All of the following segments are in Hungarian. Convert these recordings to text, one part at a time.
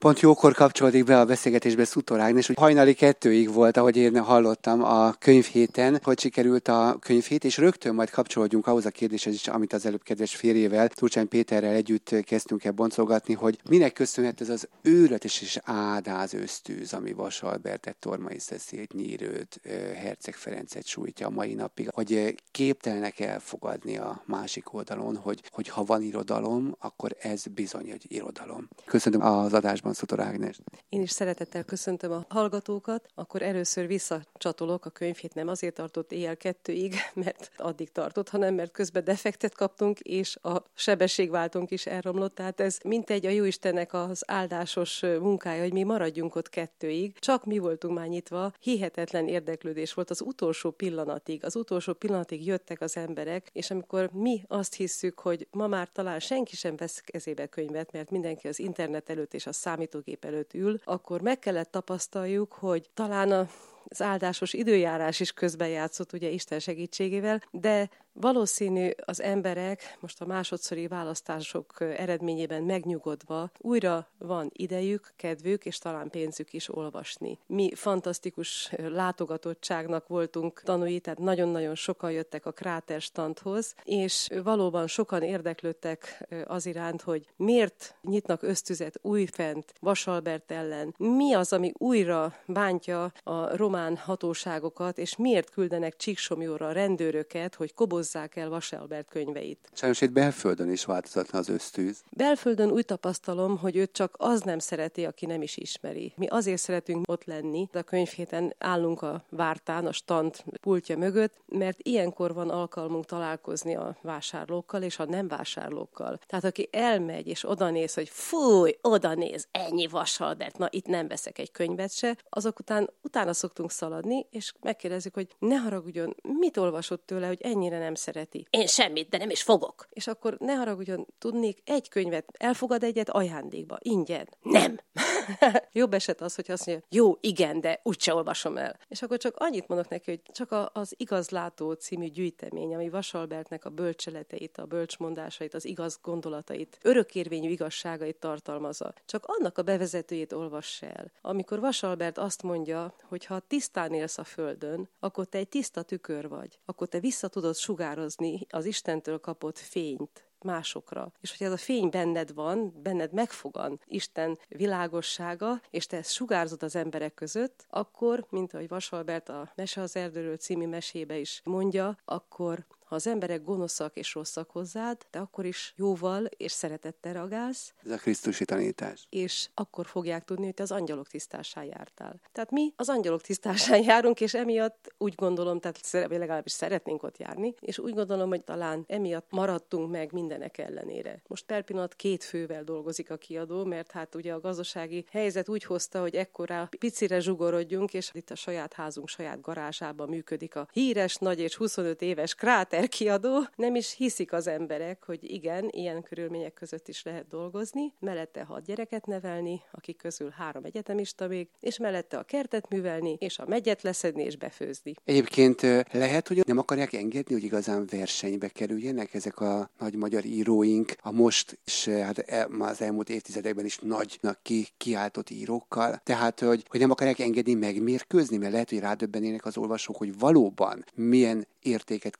Pont jókor kapcsolódik be a beszélgetésbe Szutor Ágnes, hogy hajnali kettőig volt, ahogy én hallottam a könyvhéten, hogy sikerült a könyvhét, és rögtön majd kapcsolódjunk ahhoz a kérdéshez is, amit az előbb kedves férjével, Turcsány Péterrel együtt kezdtünk el boncolgatni, hogy minek köszönhet ez az őrletes és ádáz ösztűz, ami Vasalbertet, Tormai Szeszélyt, Nyírőt, Herceg Ferencet sújtja a mai napig, hogy képtelenek elfogadni a másik oldalon, hogy, hogy ha van irodalom, akkor ez bizony, hogy irodalom. Köszönöm az adásban van Szotor Ágnes. Én is szeretettel köszöntöm a hallgatókat. Akkor először visszacsatolok, a könyvét nem azért tartott éjjel kettőig, mert addig tartott, hanem mert közben defektet kaptunk, és a sebességváltónk is elromlott. Tehát ez mintegy a Jóistennek az áldásos munkája, hogy mi maradjunk ott kettőig. Csak mi voltunk már nyitva, hihetetlen érdeklődés volt az utolsó pillanatig. Az utolsó pillanatig jöttek az emberek, és amikor mi azt hisszük, hogy ma már talán senki sem vesz kezébe könyvet, mert mindenki az internet előtt és a szám számítógép előtt ül, akkor meg kellett tapasztaljuk, hogy talán a az áldásos időjárás is közbejátszott, ugye Isten segítségével, de Valószínű az emberek most a másodszori választások eredményében megnyugodva újra van idejük, kedvük és talán pénzük is olvasni. Mi fantasztikus látogatottságnak voltunk tanúi, tehát nagyon-nagyon sokan jöttek a kráterstandhoz, és valóban sokan érdeklődtek az iránt, hogy miért nyitnak ösztüzet újfent Vasalbert ellen, mi az, ami újra bántja a román hatóságokat, és miért küldenek Csíksomjóra rendőröket, hogy koboz hozzák el Vaselbert könyveit. Sajnos itt belföldön is változatlan az ösztűz. Belföldön úgy tapasztalom, hogy őt csak az nem szereti, aki nem is ismeri. Mi azért szeretünk ott lenni, de a könyvhéten állunk a vártán, a stand pultja mögött, mert ilyenkor van alkalmunk találkozni a vásárlókkal és a nem vásárlókkal. Tehát aki elmegy és odanéz, hogy fúj, odanéz, ennyi Vasalbert, na itt nem veszek egy könyvet se, azok után utána szoktunk szaladni, és megkérdezzük, hogy ne haragudjon, mit olvasott tőle, hogy ennyire nem szereti. Én semmit, de nem is fogok. És akkor ne haragudjon, tudnék egy könyvet, elfogad egyet ajándékba, ingyen. Nem. Jobb eset az, hogy azt mondja, jó, igen, de úgyse olvasom el. És akkor csak annyit mondok neki, hogy csak a, az Igazlátó című gyűjtemény, ami Vasalbertnek a bölcseleteit, a bölcsmondásait, az igaz gondolatait, örökérvényű igazságait tartalmazza. Csak annak a bevezetőjét olvass el. Amikor Vasalbert azt mondja, hogy ha tisztán élsz a földön, akkor te egy tiszta tükör vagy, akkor te vissza tudod sugározni az Istentől kapott fényt másokra. És hogyha ez a fény benned van, benned megfogan Isten világossága, és te ezt sugárzod az emberek között, akkor, mint ahogy Vasalbert a Mese az erdőről című mesébe is mondja, akkor ha az emberek gonoszak és rosszak hozzád, de akkor is jóval és szeretettel reagálsz. Ez a Krisztusi tanítás. És akkor fogják tudni, hogy te az angyalok tisztásán jártál. Tehát mi az angyalok tisztásán járunk, és emiatt úgy gondolom, tehát legalábbis szeretnénk ott járni, és úgy gondolom, hogy talán emiatt maradtunk meg mindenek ellenére. Most per pillanat két fővel dolgozik a kiadó, mert hát ugye a gazdasági helyzet úgy hozta, hogy ekkora picire zsugorodjunk, és itt a saját házunk saját garázsában működik a híres nagy és 25 éves kráter kiadó, nem is hiszik az emberek, hogy igen, ilyen körülmények között is lehet dolgozni, mellette hat gyereket nevelni, akik közül három egyetemista még, és mellette a kertet művelni, és a megyet leszedni és befőzni. Egyébként lehet, hogy nem akarják engedni, hogy igazán versenybe kerüljenek ezek a nagy magyar íróink, a most és hát e, az elmúlt évtizedekben is nagynak ki, kiáltott írókkal. Tehát, hogy, hogy nem akarják engedni megmérkőzni, mert lehet, hogy rádöbbenének az olvasók, hogy valóban milyen értéket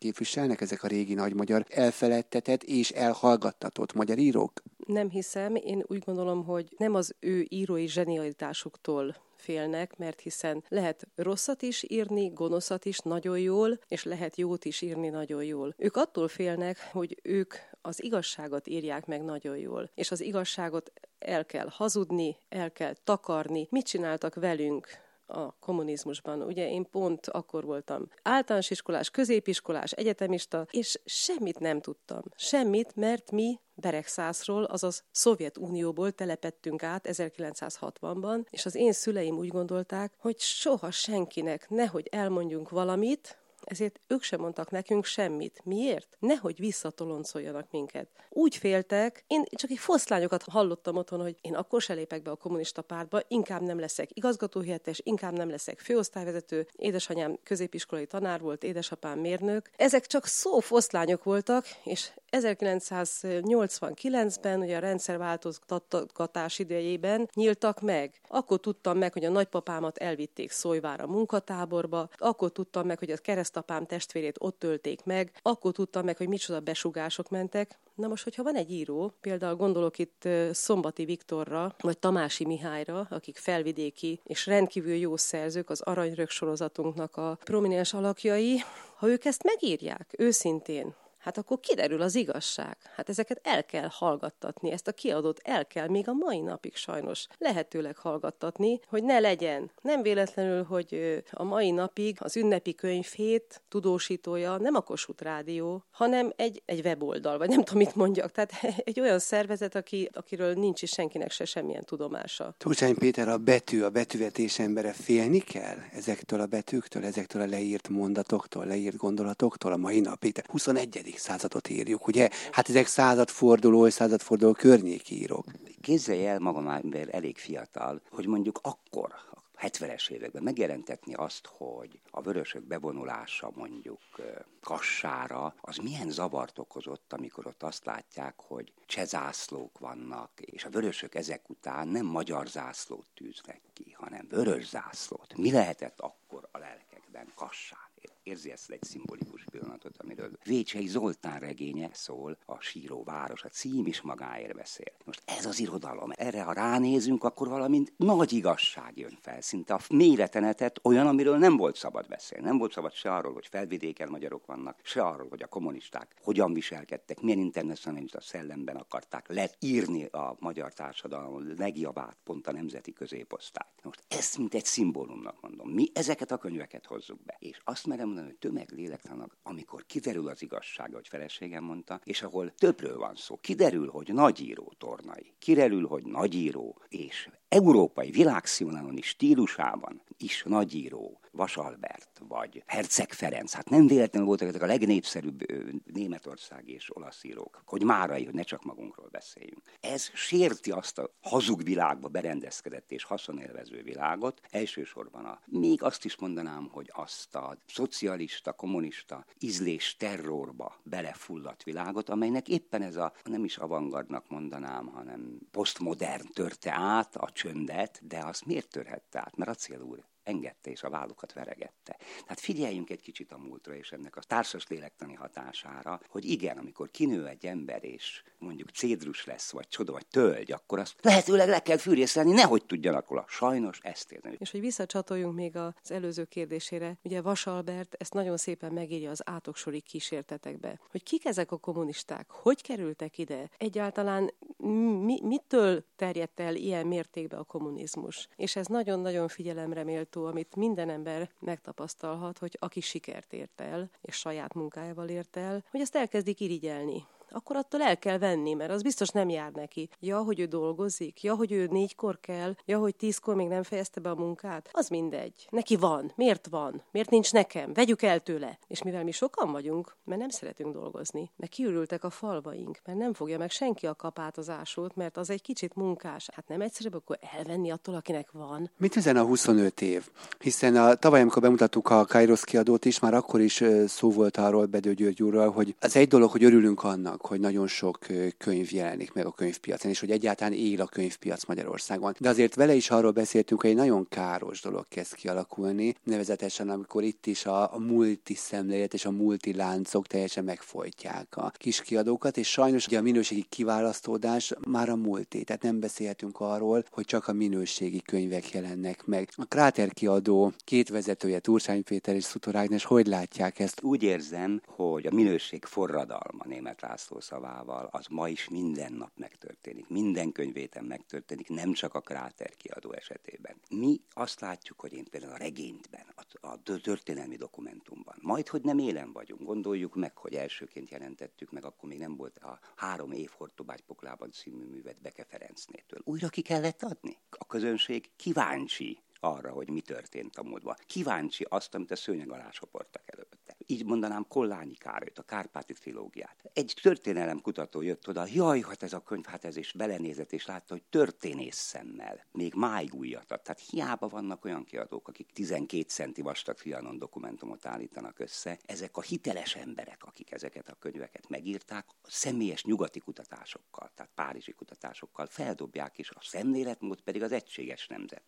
képviselnek ezek a régi nagy magyar elfeledtetett és elhallgattatott magyar írók? Nem hiszem, én úgy gondolom, hogy nem az ő írói zsenialitásuktól félnek, mert hiszen lehet rosszat is írni, gonoszat is nagyon jól, és lehet jót is írni nagyon jól. Ők attól félnek, hogy ők az igazságot írják meg nagyon jól, és az igazságot el kell hazudni, el kell takarni. Mit csináltak velünk a kommunizmusban. Ugye én pont akkor voltam általános iskolás, középiskolás, egyetemista, és semmit nem tudtam. Semmit, mert mi Beregszászról, azaz Szovjetunióból telepettünk át 1960-ban, és az én szüleim úgy gondolták, hogy soha senkinek nehogy elmondjunk valamit, Ezért ők sem mondtak nekünk semmit. Miért? Nehogy visszatoloncoljanak minket. Úgy féltek, én csak egy foszlányokat hallottam otthon, hogy én akkor se lépek be a kommunista pártba, inkább nem leszek igazgatóhelyettes, inkább nem leszek főosztályvezető, édesanyám középiskolai tanár volt, édesapám mérnök. Ezek csak szófoszlányok voltak, és 1989-ben, ugye a rendszerváltoztatás idejében nyíltak meg. Akkor tudtam meg, hogy a nagypapámat elvitték Szojvára munkatáborba, akkor tudtam meg, hogy a keresztapám testvérét ott ölték meg, akkor tudtam meg, hogy micsoda besugások mentek. Na most, hogyha van egy író, például gondolok itt Szombati Viktorra, vagy Tamási Mihályra, akik felvidéki és rendkívül jó szerzők, az Aranyrög sorozatunknak a prominens alakjai, ha ők ezt megírják őszintén, hát akkor kiderül az igazság. Hát ezeket el kell hallgattatni, ezt a kiadót el kell még a mai napig sajnos lehetőleg hallgattatni, hogy ne legyen. Nem véletlenül, hogy a mai napig az ünnepi könyvhét tudósítója nem a Kossuth Rádió, hanem egy, egy weboldal, vagy nem tudom, mit mondjak. Tehát egy olyan szervezet, aki, akiről nincs is senkinek se semmilyen tudomása. Tócsány Péter, a betű, a betűvetés embere félni kell ezektől a betűktől, ezektől a leírt mondatoktól, leírt gondolatoktól a mai napig. 21 századot írjuk, ugye? Hát ezek századforduló, századforduló környéki írók. Képzelj el magam ember elég fiatal, hogy mondjuk akkor, 70-es években megjelentetni azt, hogy a vörösök bevonulása mondjuk kassára, az milyen zavart okozott, amikor ott azt látják, hogy csezászlók vannak, és a vörösök ezek után nem magyar zászlót tűznek ki, hanem vörös zászlót. Mi lehetett akkor a lelkekben kassán? Érzi ezt egy szimbolikus pillanatot, amiről Vécsei Zoltán regénye szól, a síró város, a cím is magáért beszél. Most ez az irodalom, erre ha ránézünk, akkor valamint nagy igazság jön fel, szinte a méretenetet olyan, amiről nem volt szabad beszélni. Nem volt szabad se arról, hogy felvidéken magyarok vannak, se arról, hogy a kommunisták hogyan viselkedtek, milyen internacionalista szellemben akarták leírni a magyar társadalom legjavát, pont a nemzeti középosztályt. Most ezt mint egy szimbólumnak mondom. Mi ezeket a könyveket hozzuk be. És azt merem mondani, hogy tömeglélektalanok, amikor kiderül az igazság, hogy feleségem mondta, és ahol többről van szó. Kiderül, hogy nagyíró tornai, kiderül, hogy nagyíró, és európai világszínvonalon stílusában is nagyíró, Vasalbert, vagy Herceg Ferenc, hát nem véletlenül voltak ezek a legnépszerűbb németországi és olasz írók, hogy márai, hogy ne csak magunkról beszéljünk. Ez sérti azt a hazug világba berendezkedett és haszonélvező világot, elsősorban a, még azt is mondanám, hogy azt a szocialista, kommunista ízlés terrorba belefulladt világot, amelynek éppen ez a, nem is avantgardnak mondanám, hanem posztmodern törte át a csöndet, de azt miért törhette át? Mert Acél úr engedte és a vállukat veregette. Tehát figyeljünk egy kicsit a múltra és ennek a társas lélektani hatására, hogy igen, amikor kinő egy ember és mondjuk cédrus lesz, vagy csoda, vagy tölgy, akkor azt lehetőleg le kell fűrészelni, nehogy tudjanak róla. Sajnos ezt érni. És hogy visszacsatoljunk még az előző kérdésére, ugye Vasalbert ezt nagyon szépen megírja az átoksori kísértetekbe, hogy kik ezek a kommunisták, hogy kerültek ide, egyáltalán mi, mitől terjedt el ilyen mértékben a kommunizmus. És ez nagyon-nagyon figyelemre méltó amit minden ember megtapasztalhat, hogy aki sikert ért el, és saját munkájával ért el, hogy ezt elkezdik irigyelni akkor attól el kell venni, mert az biztos nem jár neki. Ja, hogy ő dolgozik, ja, hogy ő négykor kell, ja, hogy tízkor még nem fejezte be a munkát, az mindegy. Neki van. Miért van? Miért nincs nekem? Vegyük el tőle. És mivel mi sokan vagyunk, mert nem szeretünk dolgozni, mert kiürültek a falvaink, mert nem fogja meg senki a kapát mert az egy kicsit munkás. Hát nem egyszerűbb akkor elvenni attól, akinek van. Mit üzen a 25 év? Hiszen a, tavaly, amikor bemutattuk a Kairos kiadót is, már akkor is szó volt arról Bedő György úrral, hogy az egy dolog, hogy örülünk annak, annak, hogy nagyon sok könyv jelenik meg a könyvpiacon, és hogy egyáltalán él a könyvpiac Magyarországon. De azért vele is arról beszéltünk, hogy egy nagyon káros dolog kezd kialakulni, nevezetesen amikor itt is a, a multi szemlélet és a multi láncok teljesen megfojtják a kiskiadókat, és sajnos ugye a minőségi kiválasztódás már a multi, tehát nem beszélhetünk arról, hogy csak a minőségi könyvek jelennek meg. A Kráter kiadó két vezetője, Tursány Péter és Szutor Ágnes, hogy látják ezt? Úgy érzem, hogy a minőség forradalma német László László szavával, az ma is minden nap megtörténik. Minden könyvéten megtörténik, nem csak a Kráter kiadó esetében. Mi azt látjuk, hogy én például a regényben, a, a történelmi dokumentumban, majd, hogy nem élen vagyunk, gondoljuk meg, hogy elsőként jelentettük meg, akkor még nem volt a három év Hortobágy poklában című művet Beke Ferencnétől. Újra ki kellett adni. A közönség kíváncsi arra, hogy mi történt a múltban. Kíváncsi azt, amit a szőnyeg alá soportak előtte. Így mondanám Kollányi Károlyt, a Kárpáti trilógiát. Egy történelemkutató jött oda, jaj, hát ez a könyv, hát ez is belenézett, és látta, hogy történész szemmel, még máig újat ad. Tehát hiába vannak olyan kiadók, akik 12 centi vastag fianon dokumentumot állítanak össze, ezek a hiteles emberek, akik ezeket a könyveket megírták, a személyes nyugati kutatásokkal, tehát párizsi kutatásokkal feldobják, és a szemléletmód pedig az egységes nemzet.